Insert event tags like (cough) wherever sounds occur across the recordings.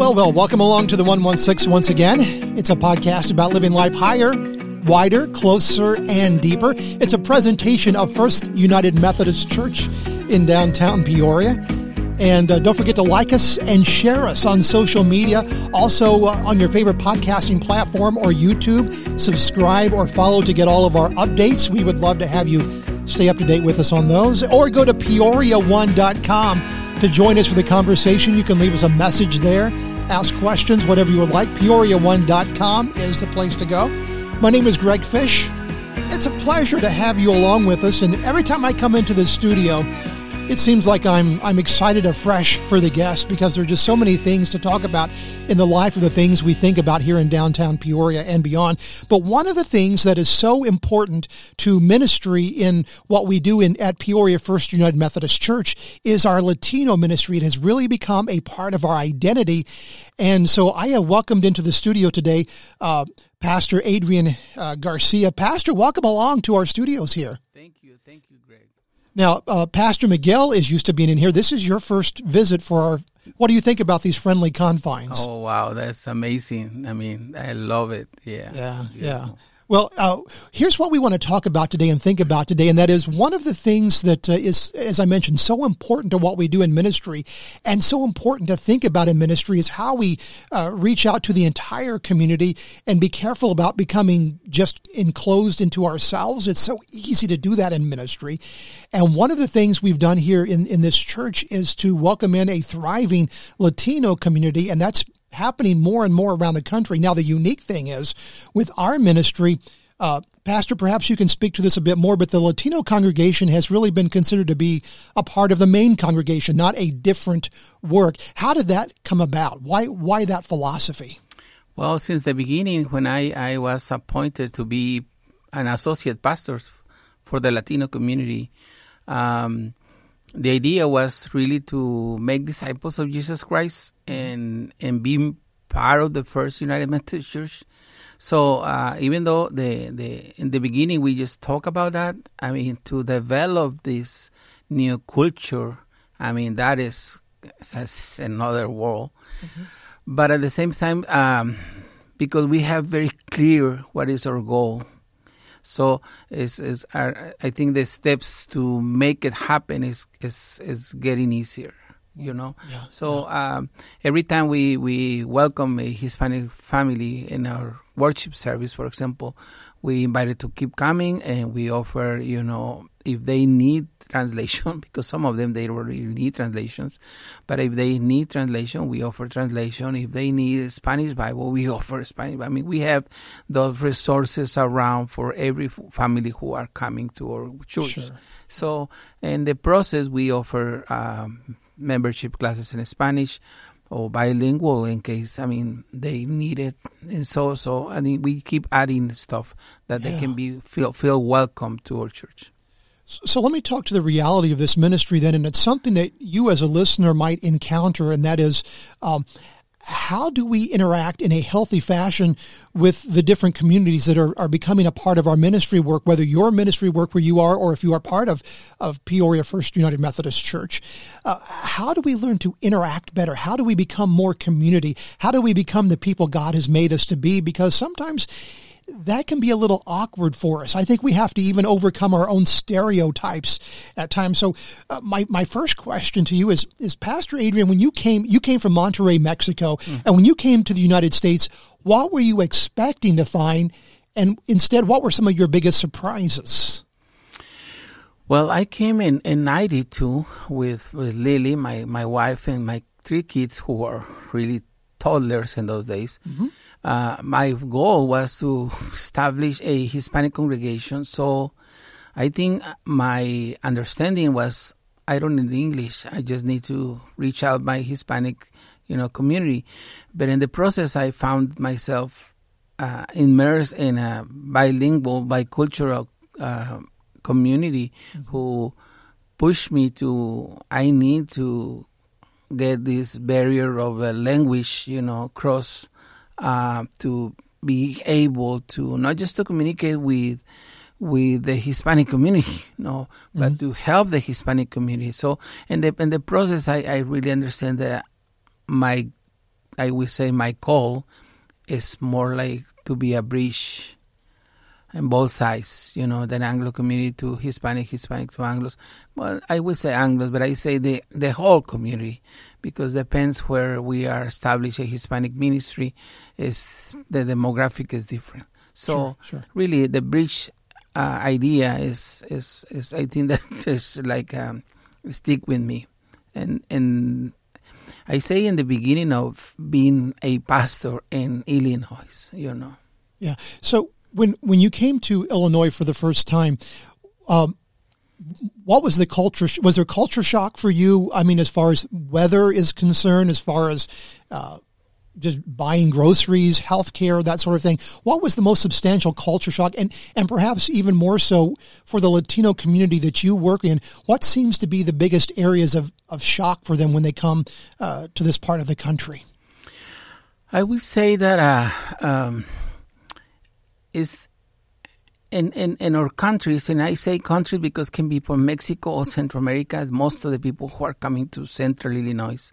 well, well. Welcome along to the 116 once again. It's a podcast about living life higher, wider, closer, and deeper. It's a presentation of First United Methodist Church in downtown Peoria. And uh, don't forget to like us and share us on social media. Also, uh, on your favorite podcasting platform or YouTube, subscribe or follow to get all of our updates. We would love to have you stay up to date with us on those. Or go to peoria1.com to join us for the conversation. You can leave us a message there, ask questions, whatever you would like. Peoria1.com is the place to go. My name is Greg Fish. It's a pleasure to have you along with us. And every time I come into the studio, it seems like I'm I'm excited afresh for the guest because there are just so many things to talk about in the life of the things we think about here in downtown Peoria and beyond. But one of the things that is so important to ministry in what we do in at Peoria First United Methodist Church is our Latino ministry. It has really become a part of our identity, and so I have welcomed into the studio today. Uh, Pastor Adrian uh, Garcia. Pastor, welcome along to our studios here. Thank you. Thank you. Now, uh, Pastor Miguel is used to being in here. This is your first visit for our. What do you think about these friendly confines? Oh, wow. That's amazing. I mean, I love it. Yeah. Yeah, yeah. Well, uh, here's what we want to talk about today and think about today, and that is one of the things that uh, is, as I mentioned, so important to what we do in ministry, and so important to think about in ministry is how we uh, reach out to the entire community and be careful about becoming just enclosed into ourselves. It's so easy to do that in ministry, and one of the things we've done here in in this church is to welcome in a thriving Latino community, and that's happening more and more around the country. Now, the unique thing is with our ministry, uh, Pastor, perhaps you can speak to this a bit more, but the Latino congregation has really been considered to be a part of the main congregation, not a different work. How did that come about? Why, why that philosophy? Well, since the beginning, when I, I was appointed to be an associate pastor for the Latino community, um, the idea was really to make disciples of Jesus Christ and and be part of the first United (laughs) Methodist Church. So uh, even though the the in the beginning we just talk about that, I mean to develop this new culture, I mean that is that's another world. But at the same time, um, because we have very clear what is our goal, so is is I think the steps to make it happen is is is getting easier. You know, Yeah, so um, every time we we welcome a Hispanic family in our worship service, for example, we invite it to keep coming, and we offer you know if they need translation (laughs) because some of them they really need translations, but if they need translation, we offer translation. If they need Spanish Bible, we (laughs) offer Spanish. I mean, we have those resources around for every family who are coming to our church. Sure. So in the process, we offer um, membership classes in Spanish or bilingual in case I mean they need it. And so so I mean we keep adding stuff that they can be feel feel welcome to our church. So let me talk to the reality of this ministry then, and it's something that you as a listener might encounter, and that is, um, how do we interact in a healthy fashion with the different communities that are, are becoming a part of our ministry work, whether your ministry work where you are or if you are part of, of Peoria First United Methodist Church? Uh, how do we learn to interact better? How do we become more community? How do we become the people God has made us to be? Because sometimes that can be a little awkward for us. I think we have to even overcome our own stereotypes at times. So, uh, my my first question to you is: Is Pastor Adrian, when you came, you came from Monterrey, Mexico, and when you came to the United States, what were you expecting to find, and instead, what were some of your biggest surprises? Well, I came in in '92 with with Lily, my my wife, and my three kids who were really toddlers in those days. Uh, my goal was to establish a Hispanic congregation. So I think my understanding was I don't need English. I just need to reach out my Hispanic, you know, community. But in the process, I found myself uh, immersed in a bilingual, bicultural uh, community who pushed me to. I need to get this barrier of a language, you know, cross uh, to be able to not just to communicate with with the Hispanic community, (laughs) no, but to help the Hispanic community. So in the in the process, I, I really understand that my I would say my call is more like to be a bridge in both sides, you know, the Anglo community to Hispanic, Hispanic to Anglos. Well, I would say Anglos, but I say the, the whole community because depends where we are established a Hispanic ministry is the demographic is different. So Sure, sure. really the bridge uh, idea is, is, is, I think that (laughs) is like, um, stick with me. And, and I say in the beginning of being a pastor in Illinois, you know. Yeah. So when when you came to Illinois for the first time, um, what was the culture? Was there culture shock for you? I mean, as far as weather is concerned, as far as uh, just buying groceries, healthcare, that sort of thing. What was the most substantial culture shock, and and perhaps even more so for the Latino community that you work in? What seems to be the biggest areas of of shock for them when they come uh, to this part of the country? I would say that uh, um, is in, in, in our countries, and I say country because can be from Mexico or Central America. Most of the people who are coming to Central Illinois,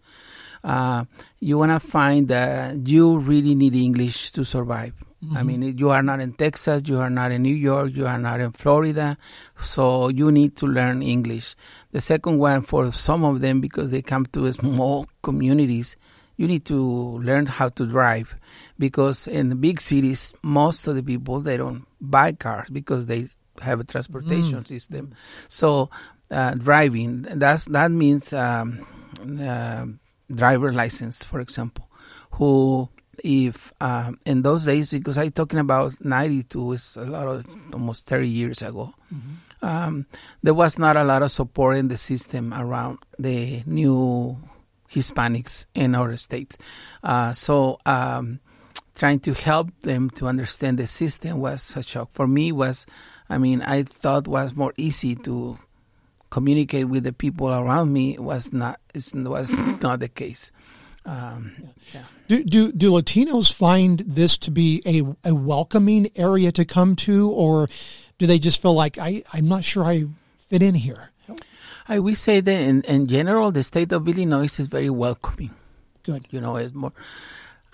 uh, you want to find that you really need English to survive. I mean, you are not in Texas, you are not in New York, you are not in Florida, so you need to learn English. The second one, for some of them, because they come to small communities, you need to learn how to drive because in the big cities most of the people they don't buy cars because they have a transportation system. So uh, driving that's that means um, uh, driver license for example who if um, in those days because I'm talking about 92 is a lot of almost 30 years ago um, there was not a lot of support in the system around the new Hispanics in our state. Uh, so um, trying to help them to understand the system was such a shock. For me was, I mean, I thought was more easy to communicate with the people around me was not is, was (laughs) not the case. Um, yeah. Do, do do Latinos find this to be a, a welcoming area to come to, or do they just feel like I I'm not sure I fit in here? I say that in, in general, the state of Illinois is very welcoming. Good. You know, it's more.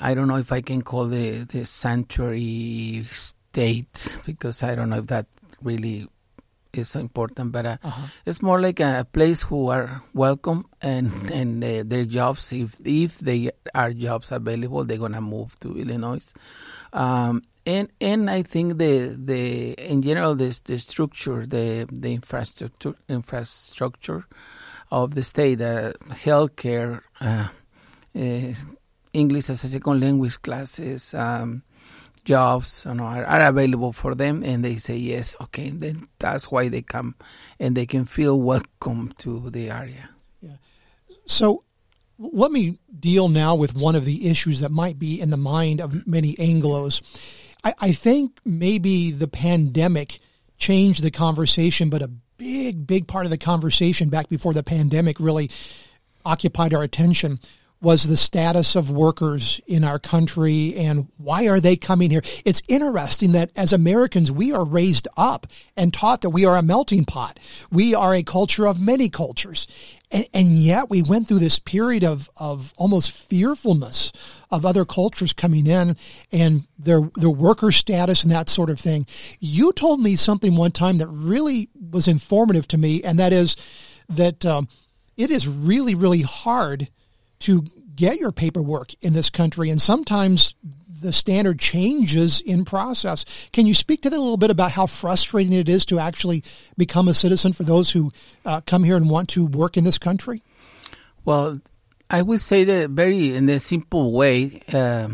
I don't know if I can call the the sanctuary state because I don't know if that really is important, but uh, Uh-huh. it's more like a place who are welcome and and uh, their jobs. If if they are jobs available, they're gonna move to Illinois. Um, and and I think the the in general this the structure the the infrastructure infrastructure of the state uh, healthcare uh, uh, English as a second language classes um, jobs you know, are, are available for them and they say yes okay then that's why they come and they can feel welcome to the area Yeah. So let me deal now with one of the issues that might be in the mind of many Anglos. I, I think maybe the pandemic changed the conversation, but a big, big part of the conversation back before the pandemic really occupied our attention was the status of workers in our country and why are they coming here? It's interesting that as Americans, we are raised up and taught that we are a melting pot. We are a culture of many cultures. And, and yet we went through this period of, of almost fearfulness of other cultures coming in and their, their worker status and that sort of thing. You told me something one time that really was informative to me, and that is that um, it is really, really hard to get your paperwork in this country, and sometimes the standard changes in process. Can you speak to that a little bit about how frustrating it is to actually become a citizen for those who uh, come here and want to work in this country? Well, I would say that very in a simple way, uh,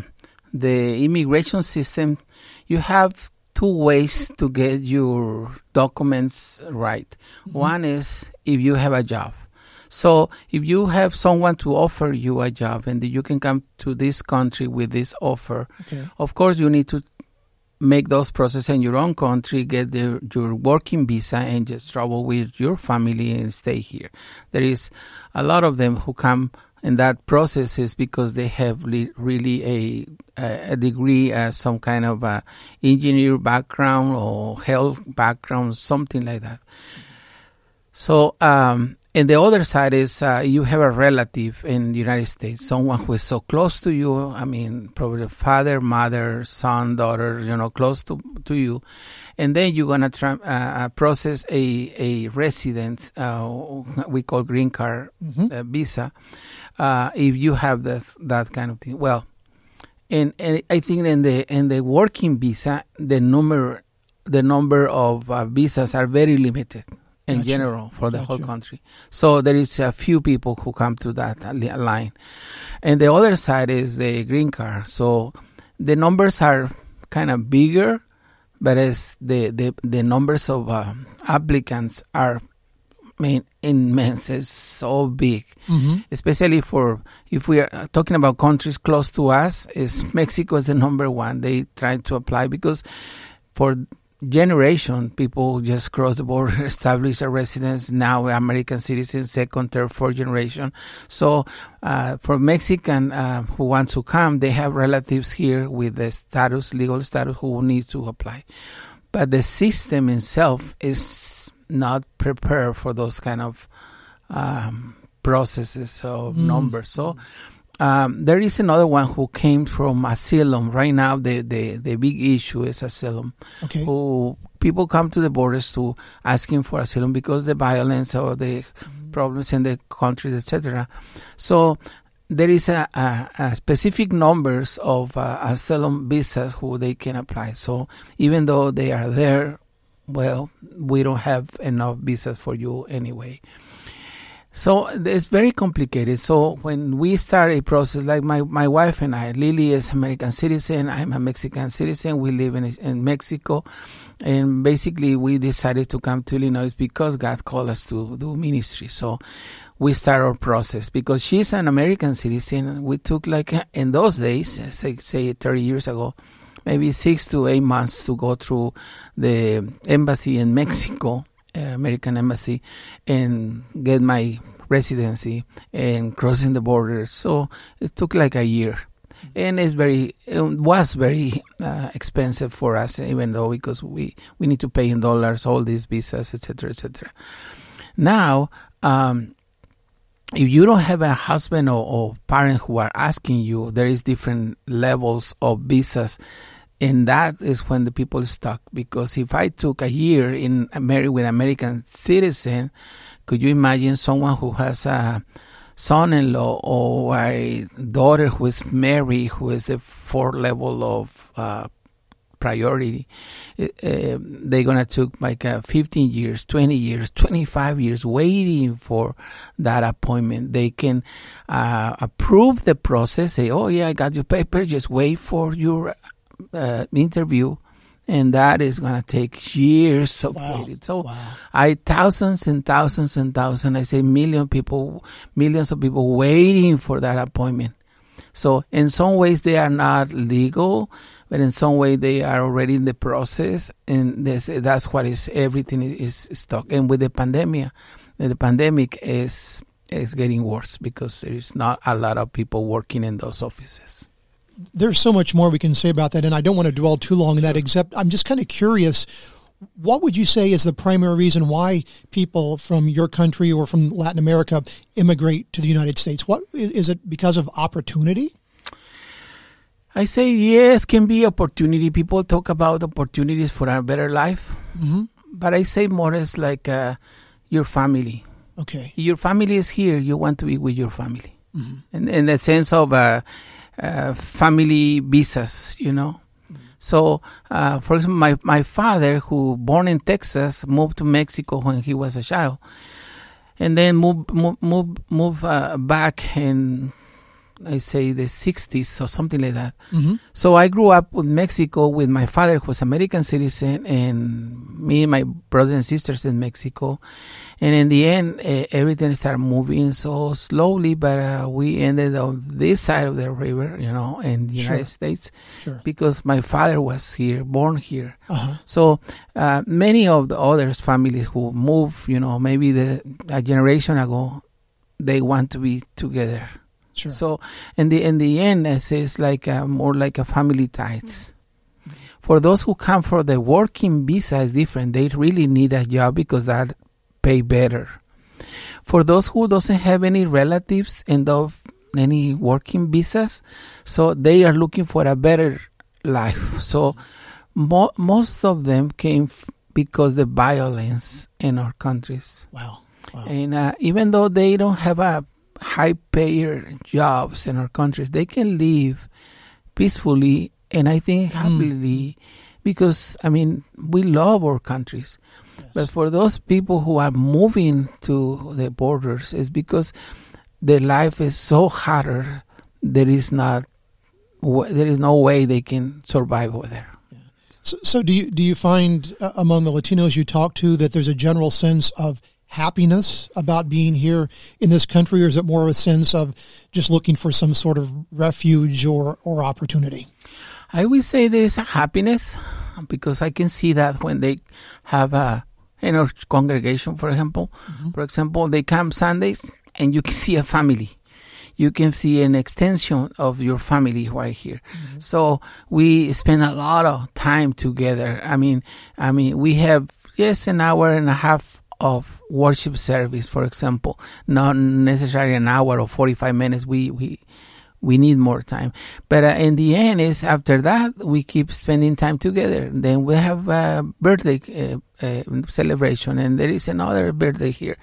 the immigration system, you have two ways to get your documents right. One is if you have a job. So if you have someone to offer you a job and you can come to this country with this offer, Okay. of course you need to make those processes in your own country, get the, your working visa, and just travel with your family and stay here. There is a lot of them who come in that process is because they have li- really a a degree, uh, some kind of uh, engineer background or health background, something like that. So um, and the other side is uh, you have a relative in the United States, someone who is so close to you. I mean, probably father, mother, son, daughter, you know, close to, to you. And then you're going to tra- uh, process a, a resident, uh, we call green card uh, visa, uh, if you have that, that kind of thing. Well, and, and I think in the in the working visa, the number the number of uh, visas are very limited in Gotcha. general for the whole country. So there is a few people who come to that line, and the other side is the green card. So the numbers are kind of bigger, but as the the the numbers of um, applicants are, I mean, immense. It's so big hmm especially for if we are talking about countries close to us is mexico is the number one they try to apply because for generation people just cross the border (laughs) establish a residence now american citizens second third fourth generation. So uh, for mexican uh, who want to come they have relatives here with the status legal status who need to apply. But the system itself is not prepared for those kind of um, processes of numbers. So um, there is another one who came from asylum. Right now, the, the, the big issue is asylum. Okay. Who people come to the borders to asking for asylum because the violence or the problems in the countries, etc. So there is a, a, a specific numbers of uh, asylum visas who they can apply. So even though they are there, well, we don't have enough visas for you anyway. So it's very complicated. So when we start a process, like my, my wife and I, Lily is American citizen, I'm a Mexican citizen. We live in in Mexico, and basically we decided to come to Illinois because God called us to do ministry. So we start our process because she's an American citizen. We took like in those days, say say 30 years ago, maybe six to eight months to go through the embassy in Mexico, American embassy, and get my residency and crossing the border. So it took like a year. And it's very, it was very uh, expensive for us, even though because we, we need to pay in dollars, all these visas, etc., etc. Now, um, if you don't have a husband or, or parent who are asking you, there is different levels of visas, and that is when the people stuck. Because if I took a year in America with American citizen, could you imagine someone who has a son-in-law or a daughter who is married, who is the fourth level of uh, priority, uh, they're gonna took like uh, 15 years, 20 years, 25 years waiting for that appointment. They can uh, approve the process, say, "Oh yeah, I got your paper. Just wait for your uh, interview." And that is gonna take years of Wow. waiting. So Wow. I thousands and thousands and thousands, I say million people, millions of people waiting for that appointment. So in some ways they are not legal, but in some way they are already in the process, and this, that's what is everything is stuck. And with the pandemic, the pandemic is is getting worse because there is not a lot of people working in those offices. There's so much more we can say about that, and I don't want to dwell too long on that. Except, I'm just kind of curious. What would you say is the primary reason why people from your country or from Latin America immigrate to the United States? What is it because of opportunity? I say yes, can be opportunity. People talk about opportunities for a better life, hmm but I say more as like uh, your family. Okay. Your family is here. You want to be with your family, and in the sense of uh, uh, family visas, you know. So, uh, for example, my my father, who born in Texas, moved to Mexico when he was a child, and then moved move move, move uh, back in, I say the '60s or something like that. hmm So I grew up with Mexico with my father, who was American citizen, and me and my brothers and sisters in Mexico. And in the end, uh, everything started moving so slowly, but uh, we ended on this side of the river, you know, in the Sure. United States, Sure. because my father was here, born here. Uh-huh. So uh, many of the others families who move, you know, maybe the a generation ago, they want to be together. Sure. So in the in the end, it's, like a, more like a family ties. For those who come for the working visa is different. They really need a job because that pay better. for those who doesn't have any relatives and of any working visas, so they are looking for a better life. So mo- most of them came f- because the violence in our countries. Wow. wow. And uh, even though they don't have a high payer jobs in our countries, they can live peacefully and I think happily because I mean we love our countries. But for those people who are moving to the borders, it's because their life is so harder. There is not, there is no way they can survive over there. So, so do you do you find uh, among the Latinos you talk to that there's a general sense of happiness about being here in this country, or is it more of a sense of just looking for some sort of refuge or or opportunity? I will say there is a happiness because I can see that when they have a in our congregation, for example, mm-hmm. for example, they come Sundays and you can (laughs) see a family. You can see an extension of your family right here. Mm-hmm. So we spend a lot of time together. I mean, I mean, we have yes an hour and a half of worship service, for example, not necessarily an hour or forty five minutes. We we we need more time. But uh, in the end, is after that we keep spending time together. Then we have a birthday uh, uh, celebration, and there is another birthday here.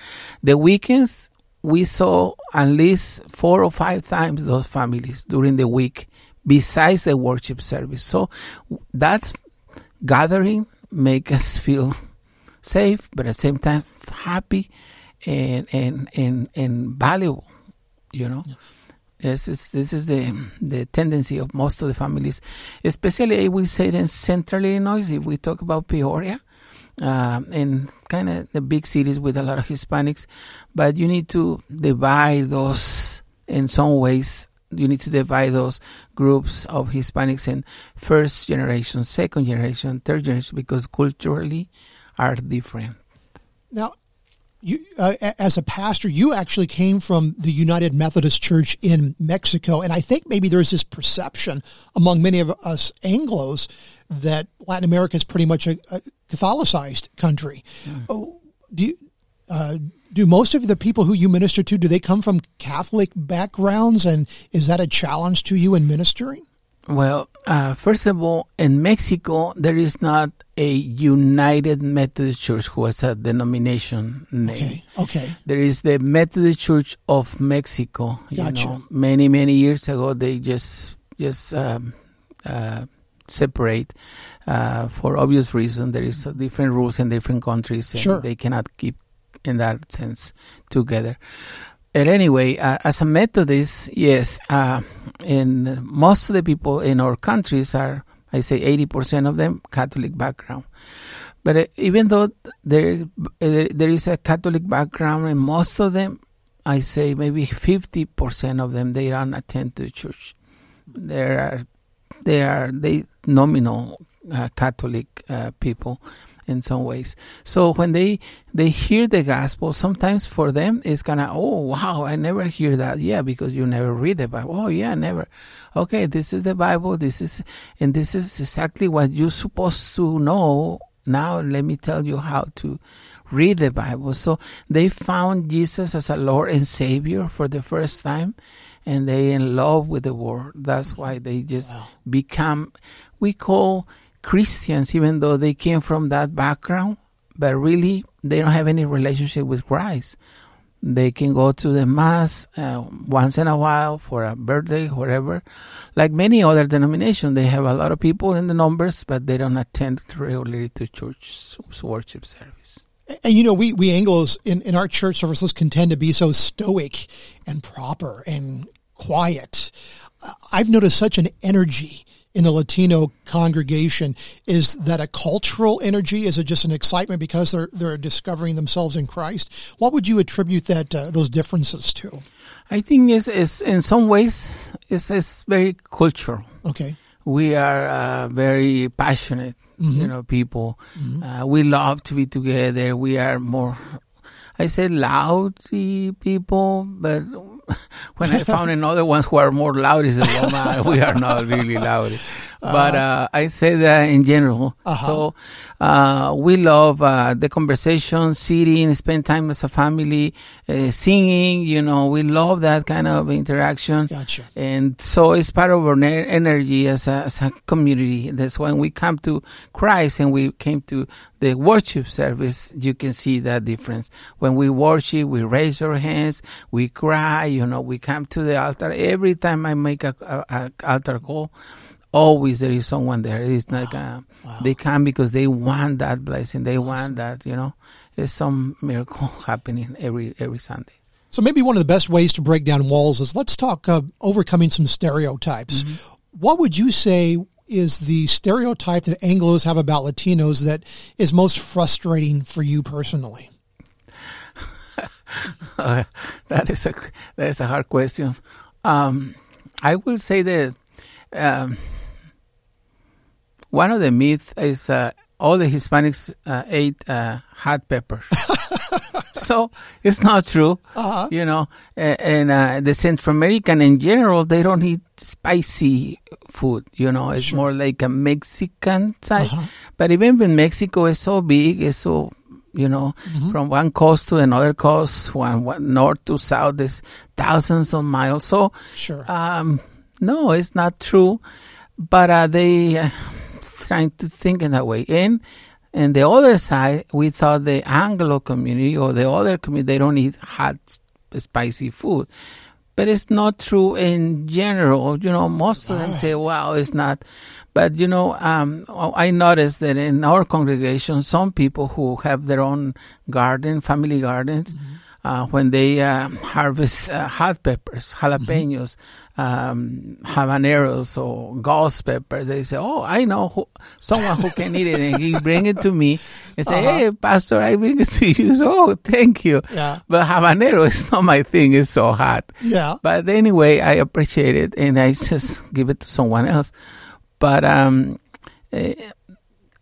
The weekends we saw at least four or five times those families during the week, besides the worship service. So that gathering make us (laughs) feel safe, but at the same time happy and and and, and valuable. You know. This is this is the the tendency of most of the families, especially if we say in Central Illinois. If we talk about Peoria, uh, and kind of the big cities with a lot of Hispanics, but you need to divide those in some ways. You need to divide those groups of Hispanics in first generation, second generation, third generation, because culturally are different. Now, you uh, as a pastor, you actually came from the United Methodist Church in Mexico, and I think maybe there's this perception among many of us Anglo's that Latin America is pretty much a, a Catholicized country. Oh, do you, uh, do most of the people who you minister to do they come from Catholic backgrounds, and is that a challenge to you in ministering? Well, uh, first of all, in Mexico, there is not a United Methodist Church who has a denomination name. Okay, okay, There is the Methodist Church of Mexico. You Gotcha. know, many many years ago, they just just um, uh, separate uh, for obvious reason. There is different rules in different countries, and Sure. they cannot keep in that sense together. But anyway, uh, as a Methodist, yes, uh, and most of the people in our countries are, I say, eighty percent of them Catholic background. But uh, even though there uh, there is a Catholic background, and most of them, I say maybe fifty percent of them, they don't attend to church. There are they are they nominal uh, Catholic uh, people in some ways. So when they they hear the gospel, sometimes for them it's gonna oh wow I never hear that. Yeah because you never read the Bible. Oh yeah never. Okay this is the Bible. This is and this is exactly what you're supposed to know. Now let me tell you how to read the Bible. So they found Jesus as a Lord and Savior for the first time and they in love with the word that's why they just become we call Christians, even though they came from that background, but really they don't have any relationship with Christ. They can go to the mass uh, once in a while for a birthday, whatever. Like many other denominations, they have a lot of people in the numbers, but they don't attend regularly to church worship service. And you know, we, we Anglos in, in our church services can tend to be so stoic and proper and quiet. I've noticed such an energy in the Latino congregation. Is that a cultural energy? Is it just an excitement because they're they're discovering themselves in Christ? What would you attribute that uh, those differences to? I think it's, it's in some ways it's, it's very cultural. Okay. we are uh, very passionate, you know, people. Uh, we love to be together. We are more, I say loudy people, but (laughs) when I found another ones who are more loud, I said, well, we are not really (laughs) but uh, I say that in general. Uh-huh. So uh, we love uh, the conversation, sitting, spend time as a family, uh, singing. You know, we love that kind of interaction. Gotcha. And so it's part of our ne- energy as a, as a community. That's when we come to Christ and we came to the worship service, you can see that difference. When we worship, we raise our hands, we cry, you know, we come to the altar. Every time I make a, a, a altar call, always there is someone there. It's like uh, they come because they want that blessing. They want that, you know. There's some miracle (laughs) happening every every Sunday. So maybe one of the best ways to break down walls is let's talk uh, overcoming some stereotypes. What would you say is the stereotype that Anglos have about Latinos that is most frustrating for you personally? (laughs) Uh, that is a that is a hard question. Um, I will say that um, one of the myths is uh, all the Hispanics uh, ate uh, hot peppers. (laughs) so it's not true, Uh-huh. you know. A- And uh, the Central American in general, they don't eat spicy food. You know, it's more like a Mexican side. But even when Mexico is so big, it's so you know, from one coast to another coast, one, one north to south, there's thousands of miles. So Sure. um, no, it's not true. But uh, they uh, trying to think in that way. And and the other side, we thought the Anglo community or the other community they don't eat hot, spicy food. But it's not true in general. You know, most of them say, "Wow, it's not." But you know, um, I noticed that in our congregation, some people who have their own garden, family gardens, uh, when they uh, harvest uh, hot peppers, jalapenos, um, habaneros, or ghost peppers, they say, "Oh, I know who, someone who can eat it," and he bring it to me and say, "Hey, Pastor, I bring it to you." (laughs) So, oh, thank you. Yeah. But habanero is not my thing; it's so hot. Yeah. But anyway, I appreciate it, and I just give it to someone else. But um, eh,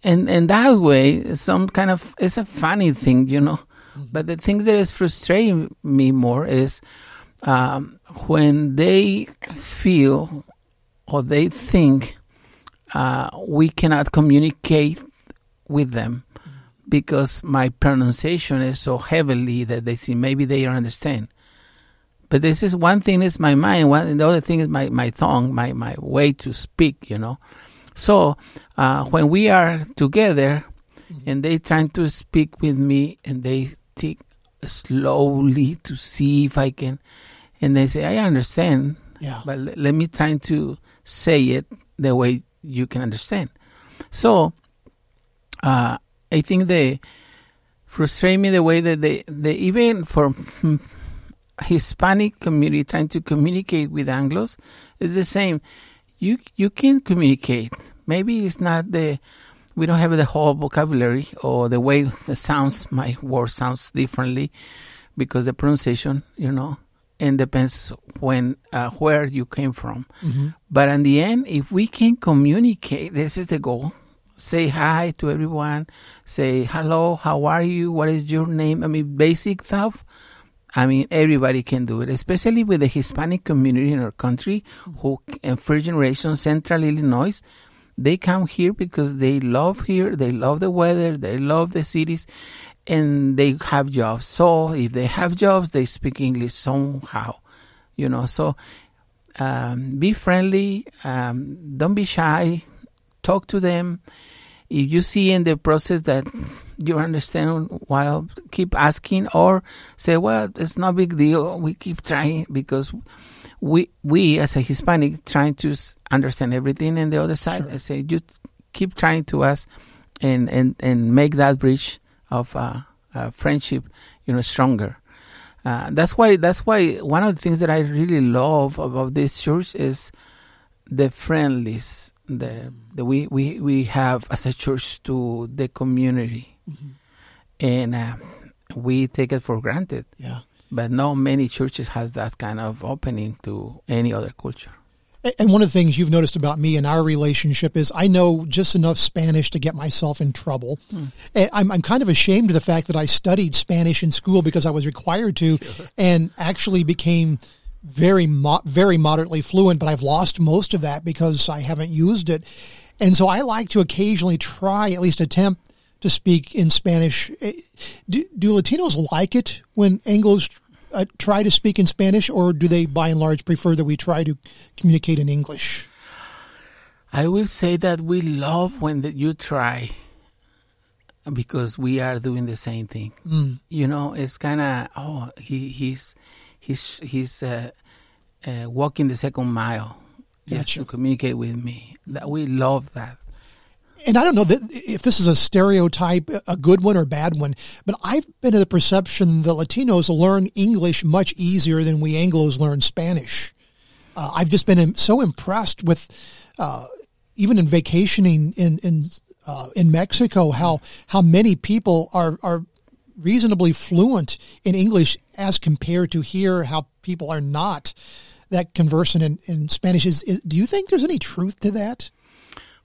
in in that way, some kind of it's a funny thing, you know. But the thing that is frustrating me more is um, when they feel or they think uh, we cannot communicate with them because my pronunciation is so heavily that they think maybe they don't understand. But this is one thing is my mind, one and the other thing is my, my tongue, my, my way to speak, you know. So uh, when we are together and they trying to speak with me and they take slowly to see if I can, and they say, I understand, Yeah. but le- let me try to say it the way you can understand. So uh, I think they frustrate me the way that they, they even for hmm, Hispanic community trying to communicate with Anglos is the same. You you can communicate. Maybe it's not the we don't have the whole vocabulary or the way the sounds my word sounds differently because the pronunciation, you know, and depends when uh, where you came from. But in the end, if we can communicate, this is the goal. Say hi to everyone. Say hello. How are you? What is your name? I mean, basic stuff. I mean, everybody can do it, especially with the Hispanic community in our country, who in first generation Central Illinois, they come here because they love here, they love the weather, they love the cities, and they have jobs. So if they have jobs, they speak English somehow, you know. So um, be friendly, um, don't be shy, talk to them. If you see in the process that you understand, while keep asking or say, "Well, it's no big deal. We keep trying because we we as a Hispanic trying to understand everything." And the other side, I say, "You keep trying to us and and and make that bridge of uh, uh, friendship, you know, stronger." Uh, that's why that's why one of the things that I really love about this church is the friendliness the, the we, we we have as a church to the community, and uh, we take it for granted. Yeah. But not many churches has that kind of opening to any other culture. And one of the things you've noticed about me and our relationship is I know just enough Spanish to get myself in trouble. Hmm. And I'm, I'm kind of ashamed of the fact that I studied Spanish in school because I was required to and actually became very mo- very moderately fluent, but I've lost most of that because I haven't used it. And so I like to occasionally try, at least attempt to speak in Spanish. Do, do Latinos like it when Anglos uh, try to speak in Spanish, or do they, by and large, prefer that we try to communicate in English? I will say that we love when the, you try because we are doing the same thing. Mm. You know, it's kind of oh he he's he's he's uh, uh, walking the second mile just Gotcha. to communicate with me. That we love that. And I don't know if this is a stereotype, a good one or bad one, but I've been of the perception that Latinos learn English much easier than we Anglos learn Spanish. Uh, I've just been so impressed with, uh, even in vacationing in in uh, in Mexico, how how many people are are reasonably fluent in English as compared to here, how people are not that conversant in, in Spanish. Is, is do you think there's any truth to that?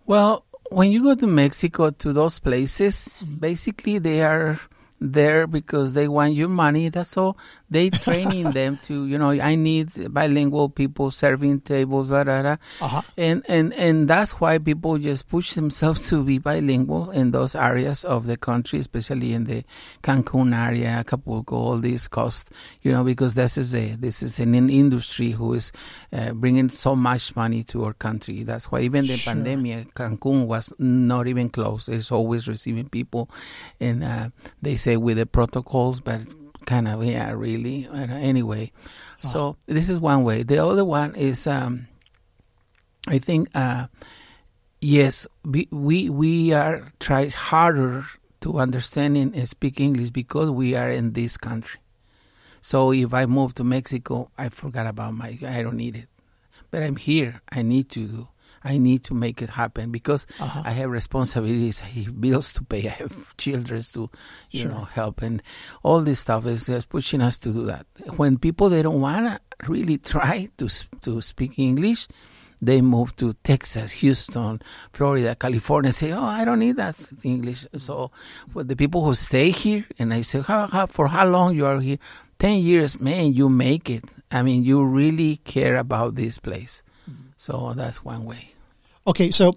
Well, when you go to Mexico to those places, mm-hmm. basically they are there because they want your money. That's all. They training (laughs) them to, you know, I need bilingual people serving tables, blah, blah, blah. Uh-huh. and and and that's why people just push themselves to be bilingual in those areas of the country, especially in the Cancun area, Acapulco, all these coast, you know, because this is a this is an industry who is uh, bringing so much money to our country. That's why even the Sure. pandemic, Cancun was not even close. It's always receiving people, and uh, they say with the protocols, but kind of yeah, really. Uh, anyway, so this is one way. The other one is. Um, I think uh, yes, we, we we are try harder to understand and speak English because we are in this country. So if I move to Mexico, I forgot about my. I don't need it, but I'm here. I need to. I need to make it happen because Uh-huh. I have responsibilities. I have bills to pay. I have children to, you Sure. know, help, and all this stuff is just pushing us to do that. When people they don't wanna really try to to speak English, they move to Texas, Houston, Florida, California. Say, oh, I don't need that English. So, for the people who stay here, and I say, how, how, for how long you are here? Ten years, man, you make it. I mean, you really care about this place. So that's one way. Okay, so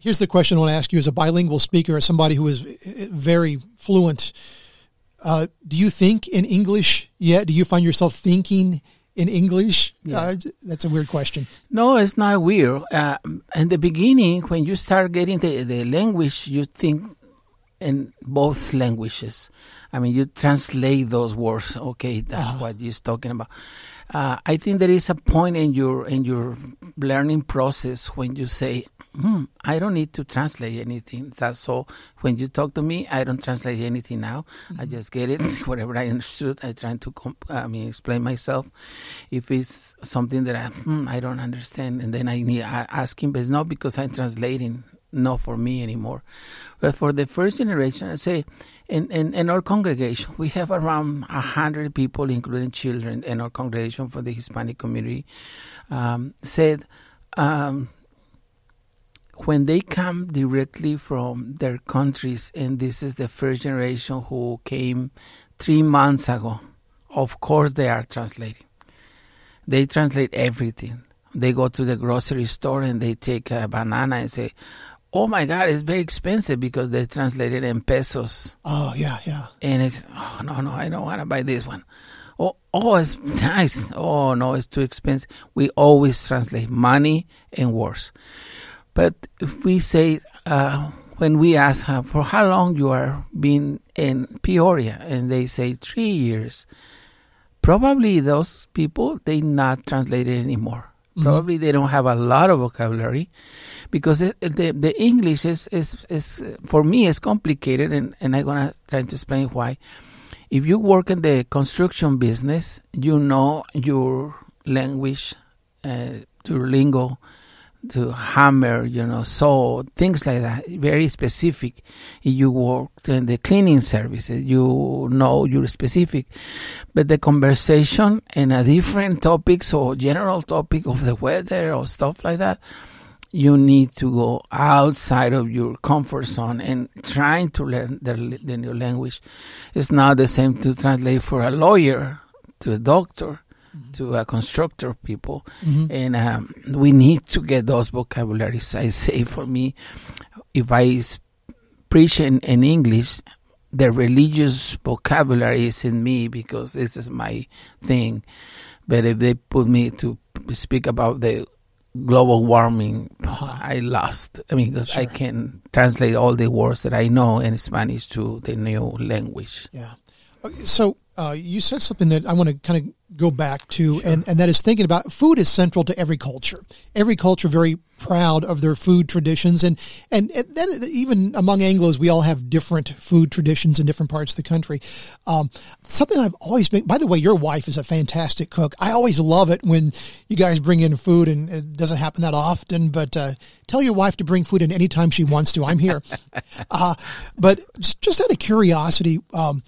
here's the question I want to ask you as a bilingual speaker, as somebody who is very fluent. Uh, do you think in English yet? Do you find yourself thinking in English? Yeah. Uh, that's a weird question. No, it's not weird. Uh, in the beginning, when you start getting the, the language, you think in both languages. I mean, you translate those words. Okay, that's Uh-huh. what you're talking about. Uh, I think there is a point in your in your learning process when you say, hmm, "I don't need to translate anything." That's so. When you talk to me, I don't translate anything now. I just get it. (laughs) Whatever I understood, I try to comp- I mean explain myself. If it's something that I hmm, I don't understand, and then I need I ask him, but it's not because I'm translating. Not for me anymore, but for the first generation, I say in, in, in our congregation, we have around a hundred people, including children, in our congregation for the Hispanic community. Um, said um, when they come directly from their countries, and this is the first generation who came three months ago, of course they are translating. They translate everything. They go to the grocery store and they take a banana and say, "Oh my God, it's very expensive because they translated in pesos." Oh, yeah, yeah. and it's oh no no I don't want to buy this one. Oh oh it's (laughs) nice. Oh no it's too expensive. We always translate money and words. But if we say uh, when we ask her for how long you are been in Peoria and they say three years, probably those people they not translated anymore. Probably they don't have a lot of vocabulary because it, the the English is is is for me is complicated and and I'm gonna try to explain why. If you work in the construction business, you know your language, uh, your lingo, to hammer, you know, saw things like that, very specific. You worked in the cleaning services, you know you're specific. But the conversation and a different topics or general topic of the weather or stuff like that, you need to go outside of your comfort zone and trying to learn the, the new language. It's not the same to translate for a lawyer to a doctor to uh, constructor people, and um, we need to get those vocabularies. I say for me, if I preach in, in English, the religious vocabulary is in me because this is my thing. But if they put me to speak about the global warming, (sighs) I lost. I mean, because I can translate all the words that I know in Spanish to the new language. Yeah. Okay, So uh, you said something that I want to kind of go back to, and, and that is thinking about food is central to every culture. Every culture very proud of their food traditions, and and, and then even among Anglo's, we all have different food traditions in different parts of the country. Um, something I've always been. By the way, your wife is a fantastic cook. I always love it when you guys bring in food, and it doesn't happen that often. But uh, tell your wife to bring food in anytime she wants to. I'm here. (laughs) uh, but just, just out of curiosity. Um,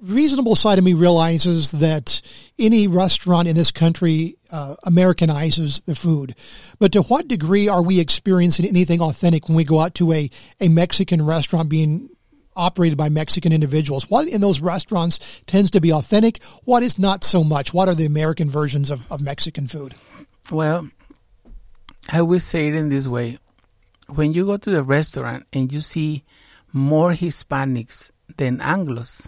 reasonable side of me realizes that any restaurant in this country uh, Americanizes the food. But to what degree are we experiencing anything authentic when we go out to a, a Mexican restaurant being operated by Mexican individuals? What in those restaurants tends to be authentic? What is not so much? What are the American versions of, of Mexican food? Well, I would say it in this way. When you go to the restaurant and you see more Hispanics than Anglos,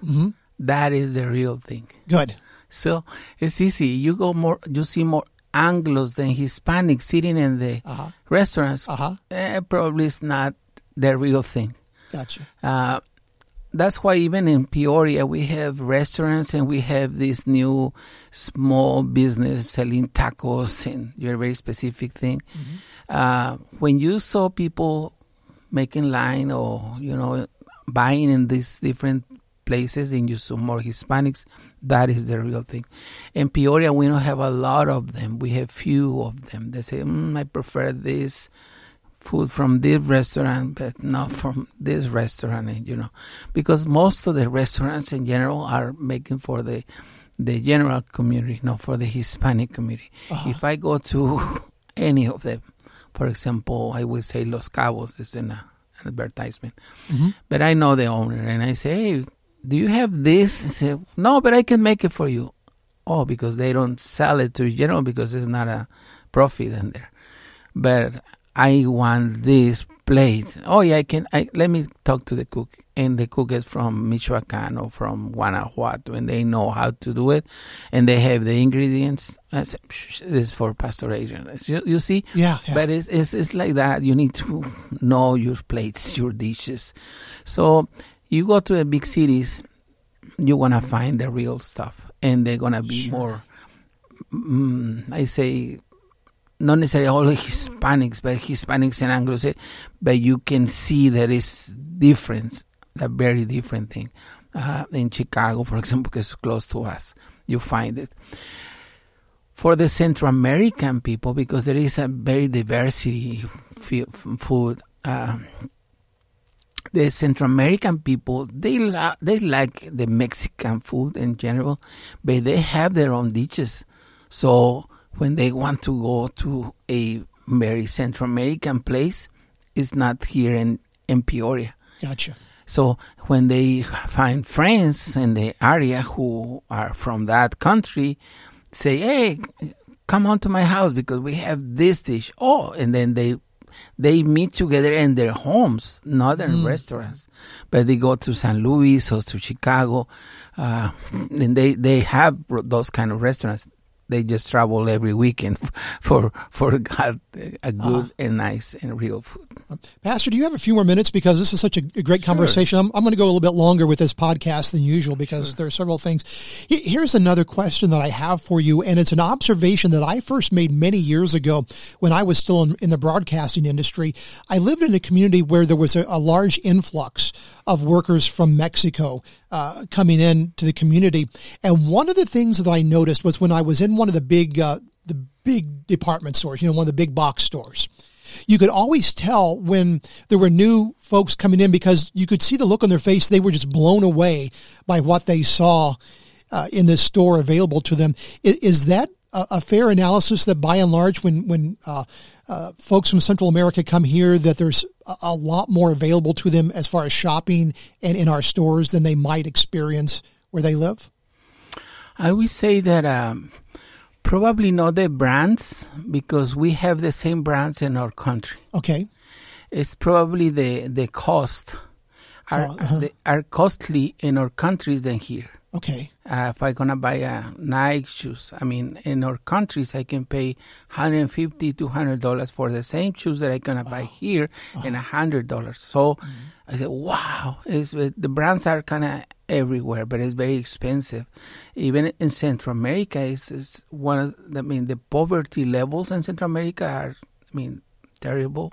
that is the real thing. Good. So it's easy. You go more, you see more Anglos than Hispanics sitting in the Uh-huh. restaurants. Uh-huh. Eh, probably it's not the real thing. Gotcha. Uh, that's why even in Peoria we have restaurants and we have this new small business selling tacos and your very specific thing. Uh, when you saw people making line or you know buying in these different places and you saw more Hispanics, that is the real thing. In Peoria we don't have a lot of them. We have few of them. They say, mm, I prefer this food from this restaurant, but not from this restaurant, and you know, because most of the restaurants in general are making for the the general community, not for the Hispanic community. If I go to (laughs) any of them, for example, I would say Los Cabos is in a, an advertisement, but I know the owner, and I say, hey, do you have this? He say, no, but I can make it for you. Oh, because they don't sell it to general because it's not a profit in there but I want this plate. Oh yeah, I can. I, let me talk to the cook, and the cook is from Michoacan or from Guanajuato, and they know how to do it, and they have the ingredients. I say, "Psh, this is for Pastor Adrian. You, you see, Yeah, yeah. but it's, it's it's like that. You need to (laughs) know your plates, your dishes. So you go to the big cities, you wanna find the real stuff, and they're gonna be Sure. more. Mm, I say not necessarily all Hispanics, but Hispanics and Anglos, eh, but you can see there is difference, a very different thing. Uh, in Chicago, for example, because it's close to us, you find it. For the Central American people, because there is a very diversity f- food. Uh, the Central American people they la- they like the Mexican food in general, but they have their own dishes. So when they want to go to a very Central American place, it's not here in, in Peoria. Gotcha. So when they find friends in the area who are from that country, say, "Hey, come on to my house because we have this dish." Oh, and then they they meet together in their homes, not in restaurants, but they go to San Luis or to Chicago, uh, and they they have those kind of restaurants. They just travel every weekend (laughs) for for a a good and nice and real food. Pastor, do you have a few more minutes because this is such a, a great conversation? I'm, I'm going to go a little bit longer with this podcast than usual because there are several things. Here's another question that I have for you, and it's an observation that I first made many years ago when I was still in, in the broadcasting industry. I lived in a community where there was a, a large influx of workers from Mexico uh, coming in to the community, and one of the things that I noticed was when I was in one of the big uh, the big department stores, you know, one of the big box stores you could always tell when there were new folks coming in because you could see the look on their face. They were just blown away by what they saw uh, in this store available to them. Is, is that a, a fair analysis that by and large, when, when uh, uh, folks from Central America come here, that there's a, a lot more available to them as far as shopping and in our stores than they might experience where they live? I would say that um, probably not the brands because we have the same brands in our country. Okay. It's probably the the cost are Oh, uh-huh. the, are costly in our countries than here. Okay. Uh, if I'm gonna buy a Nike shoes, I mean, in our countries, I can pay 150 to 100 dollars for the same shoes that I'm gonna buy here, and a hundred dollars. So I said, "Wow!" It's, the brands are kind of everywhere, but it's very expensive. Even in Central America, is is one of I mean, the poverty levels in Central America are, I mean, terrible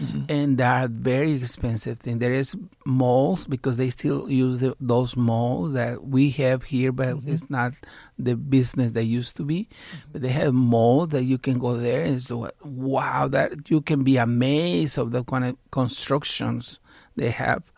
mm-hmm. and they are very expensive thing. There is malls because they still use the, those malls that we have here, but mm-hmm. it's not the business they used to be. Mm-hmm. But they have malls that you can go there and so wow, that you can be amazed of the kind of constructions they have.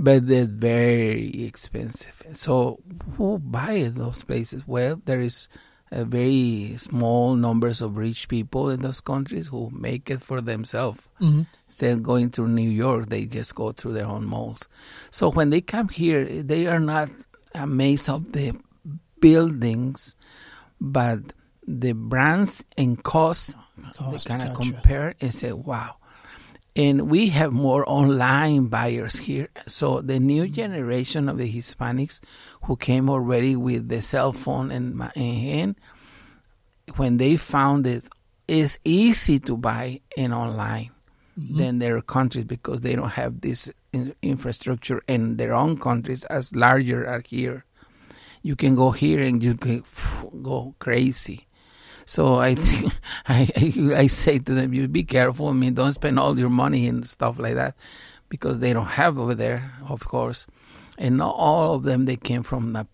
But they're very expensive. So who buy those places? Well, there is a very small numbers of rich people in those countries who make it for themselves. hmm Instead of going through New York, they just go through their own malls. So when they come here, they are not amazed of the buildings, but the brands and costs. Cost, they kind of gotcha. compare and say, wow. And we have more online buyers here. So the new generation of the Hispanics who came already with the cell phone in, in hand, when they found it, it's easy to buy in online mm-hmm. than their countries because they don't have this in- infrastructure in their own countries as larger as here. You can go here and you can go crazy. So I (laughs) think I, I I say to them, you be careful. I mean, don't spend all your money and stuff like that because they don't have over there, of course. And not all of them they came from uh,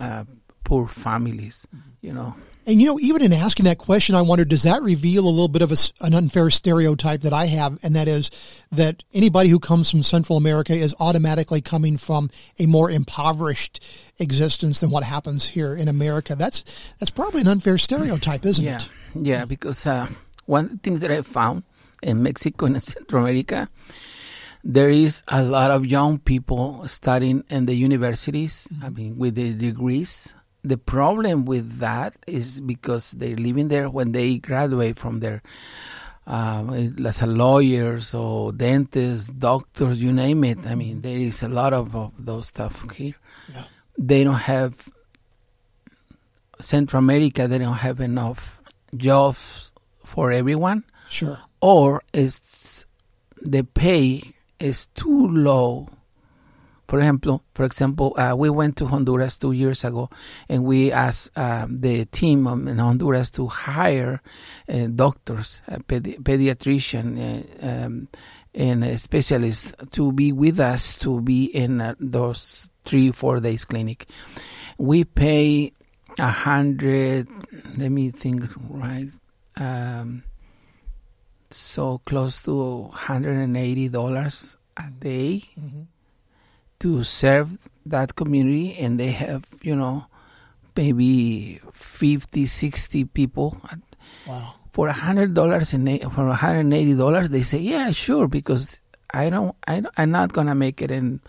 uh, poor families, you know. And you know, even in asking that question, I wonder, does that reveal a little bit of a an unfair stereotype that I have, and that is that anybody who comes from Central America is automatically coming from a more impoverished existence than what happens here in America. That's that's probably an unfair stereotype, isn't yeah, it? Yeah, because uh, one of the things that I found in Mexico and Central America, there is a lot of young people studying in the universities, I mean, with the degrees. The problem with that is because they're living there when they graduate from their, um, as a lawyers or dentists, doctors, you name it. I mean, there is a lot of, of those stuff here. Yeah. They don't have Central America. They don't have enough jobs for everyone, Sure. or it's the pay is too low. For example, for example, uh, we went to Honduras two years ago, and we asked um, the team in Honduras to hire uh, doctors, a pedi- pediatrician, uh, um, and specialists to be with us to be in uh, those three four days clinic. We pay a hundred. Let me think. Right. Um, so close to hundred and eighty dollars a day Mhm. To serve that community and they have you know maybe 50 60 people. Wow. for a hundred dollars and for a hundred and eighty dollars they say yeah sure because i don't i don't, i'm not gonna make it in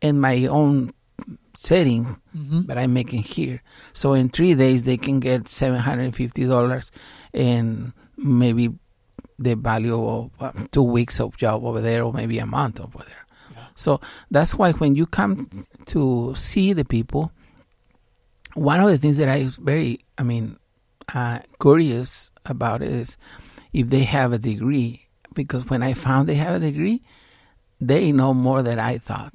in my own setting hmm but i'm making here. So in three days they can get seven hundred and fifty dollars and maybe the value of uh, two weeks of job over there or maybe a month over there so that's why when you come to see the people, one of the things that I very, I mean, uh, curious about is if they have a degree. Because when I found they have a degree, they know more than I thought.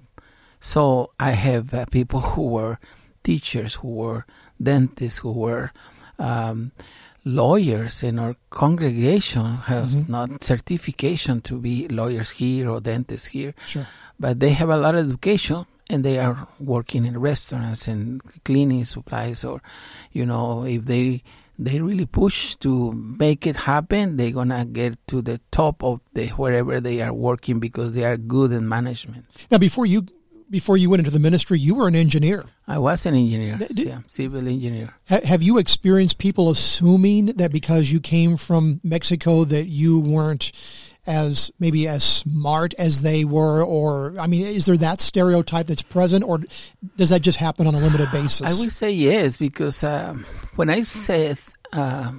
So I have uh, people who were teachers, who were dentists, who were um, lawyers in our congregation has mm-hmm. not certification to be lawyers here or dentists here. Sure. but they have a lot of education and they are working in restaurants and cleaning supplies or you know if they they really push to make it happen they're gonna get to the top of the wherever they are working because they are good in management. Now, before you before you went into the ministry, you were an engineer. i was an engineer did- yeah civil engineer Ha- have you experienced people assuming that because you came from Mexico that you weren't as maybe as smart as they were, or I mean, is there that stereotype that's present, or does that just happen on a limited basis? I would say yes because um, when I said, uh,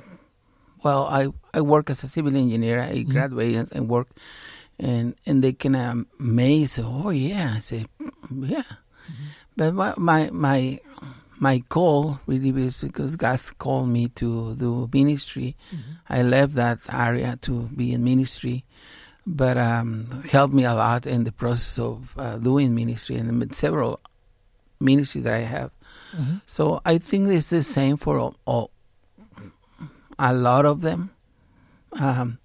well, I I work as a civil engineer. I mm-hmm. graduated and work, and and they can um, amaze. Oh yeah, I say yeah, mm-hmm. but my my my my goal really is because God called me to do ministry. Mm-hmm. I left that area to be in ministry, but um, helped me a lot in the process of uh, doing ministry and several ministries that I have. Mm-hmm. So I think it's the same for all, all a lot of them. Um,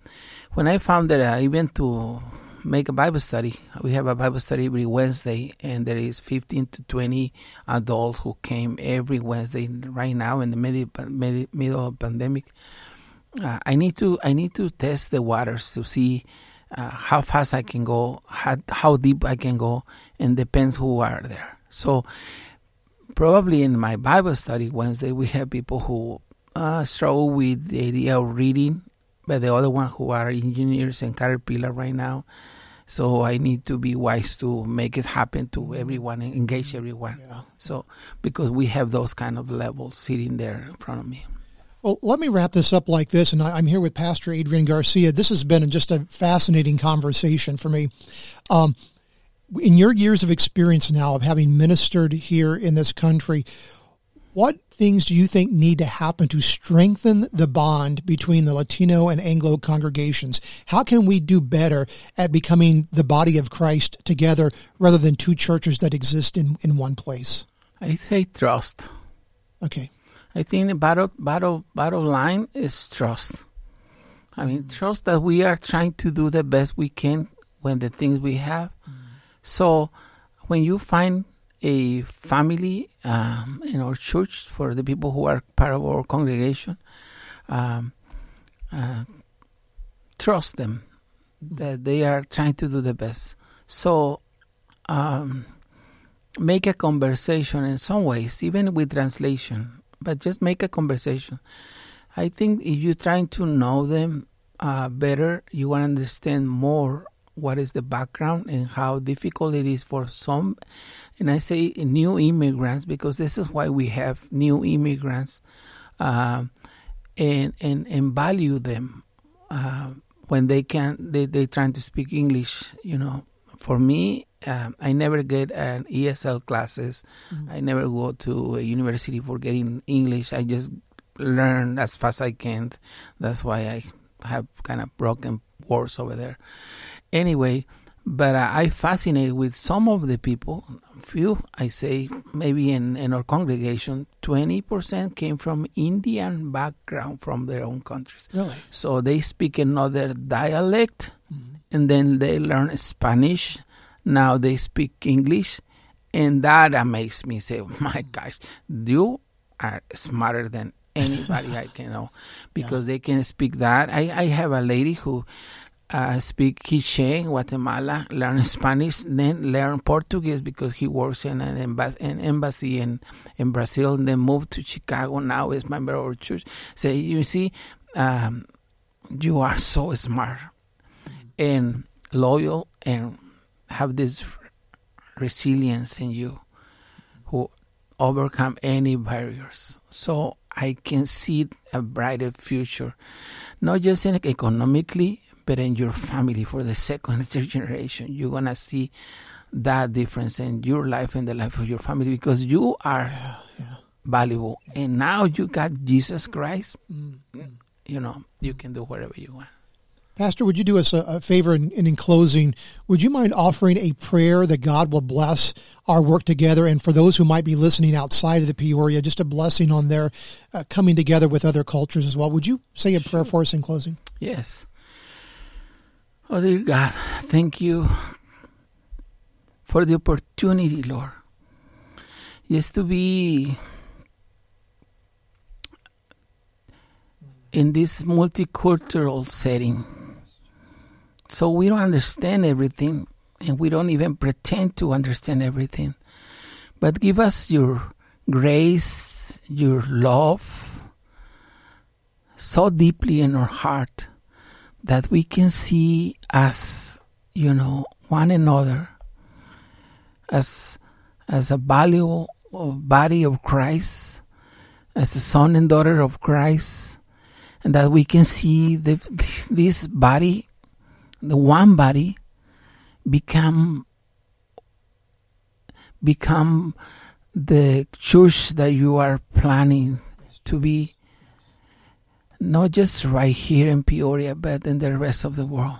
when I found that I went to make a Bible study. We have a Bible study every Wednesday, and there is 15 to 20 adults who came every Wednesday. Right now, in the middle, middle of pandemic, uh, I need to I need to test the waters to see uh, how fast I can go, how, how deep I can go, and depends who are there. So probably in my Bible study Wednesday, we have people who uh, struggle with the idea of reading, but the other one who are engineers and Caterpillar right now so I need to be wise to make it happen to mm-hmm. everyone and engage everyone. Yeah. So because we have those kind of levels sitting there in front of me. Well, let me wrap this up like this, and I'm here with Pastor Adrian Garcia. This has been just a fascinating conversation for me. Um, in your years of experience now of having ministered here in this country, what things do you think need to happen to strengthen the bond between the Latino and Anglo congregations? How can we do better at becoming the body of Christ together rather than two churches that exist in, in one place? I say trust. Okay. I think the bottom, bottom, bottom line is trust. I mean, mm. trust that we are trying to do the best we can when the things we have. Mm. So when you find a family um, in our church for the people who are part of our congregation. Um, uh, trust them that they are trying to do the best. So um, make a conversation in some ways, even with translation, but just make a conversation. I think if you're trying to know them uh, better, you want to understand more what is the background and how difficult it is for some and I say new immigrants because this is why we have new immigrants, uh, and and and value them uh, when they can they they trying to speak English. You know, for me, um, I never get an ESL classes. Mm-hmm. I never go to a university for getting English. I just learn as fast as I can. That's why I have kind of broken words over there. Anyway, but uh, I fascinated with some of the people few, I say, maybe in, in our congregation, 20% came from Indian background from their own countries. Really? So they speak another dialect mm-hmm. and then they learn Spanish. Now they speak English. And that makes me say, (laughs) my gosh, you are smarter than anybody I (laughs) can know because yeah. they can speak that. I, I have a lady who uh, speak Quiche in Guatemala, learn Spanish, then learn Portuguese because he works in an embassy, in, in Brazil, then moved to Chicago. Now is member of our church. So you see, um, you are so smart and loyal and have this resilience in you who overcome any barriers. So I can see a brighter future, not just in economically, but in your family for the (laughs) second and (laughs) third generation, you're gonna see that difference in your life and the life of your family because you are yeah, yeah. valuable. And now you got Jesus Christ. Mm-hmm. You know, you can do whatever you want. Pastor, would you do us a, a favor and, in closing, would you mind offering a prayer that God will bless our work together and for those who might be listening outside of the Peoria, just a blessing on their uh, coming together with other cultures as well? Would you say a prayer for us in closing? Yes. Oh, dear God, thank you for the opportunity, Lord. Yes, to be in this multicultural setting. So we don't understand everything, and we don't even pretend to understand everything. But give us your grace, your love, so deeply in our heart that we can see as, you know, one another as as a valuable body of Christ, as a son and daughter of Christ, and that we can see the, this body, the one body, become become the church that you are planning to be not just right here in Peoria, but in the rest of the world.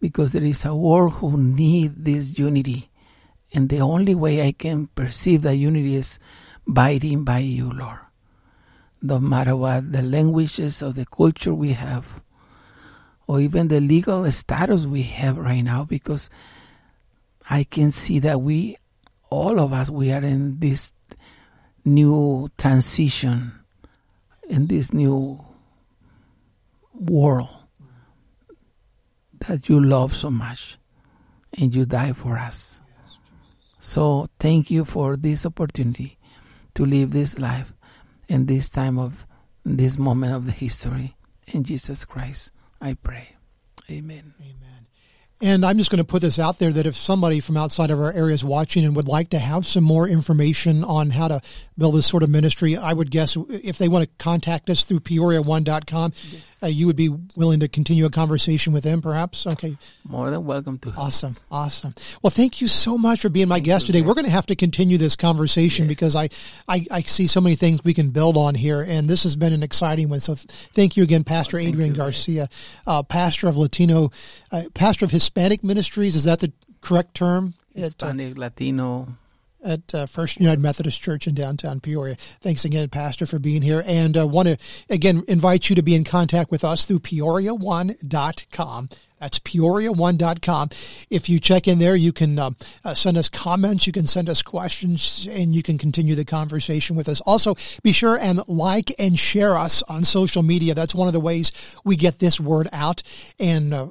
Because there is a world who need this unity. And the only way I can perceive that unity is abiding by you, Lord. No matter what the languages or the culture we have, or even the legal status we have right now, because I can see that we, all of us, we are in this new transition, in this new world that you love so much and you die for us. So thank you for this opportunity to live this life in this time of this moment of the history. In Jesus Christ, I pray. Amen. Amen. And I'm just going to put this out there that if somebody from outside of our area is watching and would like to have some more information on how to build this sort of ministry, I would guess if they want to contact us through peoria1.com, yes. uh, you would be willing to continue a conversation with them, perhaps? Okay. More than welcome to. Awesome. Awesome. Well, thank you so much for being my thank guest today. We're going to have to continue this conversation yes. because I, I, I, see so many things we can build on here, and this has been an exciting one. So th- thank you again, Pastor well, Adrian you, Garcia, uh, pastor of Latino, uh, pastor of Hispanic Ministries. Is that the correct term? Hispanic, at, uh, Latino at uh, First United Methodist Church in downtown Peoria. Thanks again, Pastor, for being here. And uh, want to, again, invite you to be in contact with us through peoria1.com. That's peoria1.com. If you check in there, you can um, uh, send us comments, you can send us questions, and you can continue the conversation with us. Also, be sure and like and share us on social media. That's one of the ways we get this word out. And uh,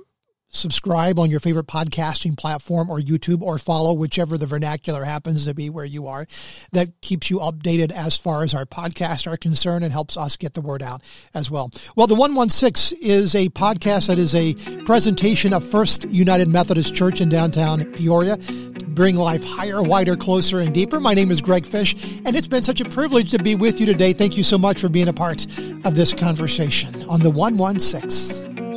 subscribe on your favorite podcasting platform or YouTube or follow whichever the vernacular happens to be where you are. That keeps you updated as far as our podcasts are concerned and helps us get the word out as well. Well, the 116 is a podcast that is a presentation of First United Methodist Church in downtown Peoria to bring life higher, wider, closer, and deeper. My name is Greg Fish, and it's been such a privilege to be with you today. Thank you so much for being a part of this conversation on the 116.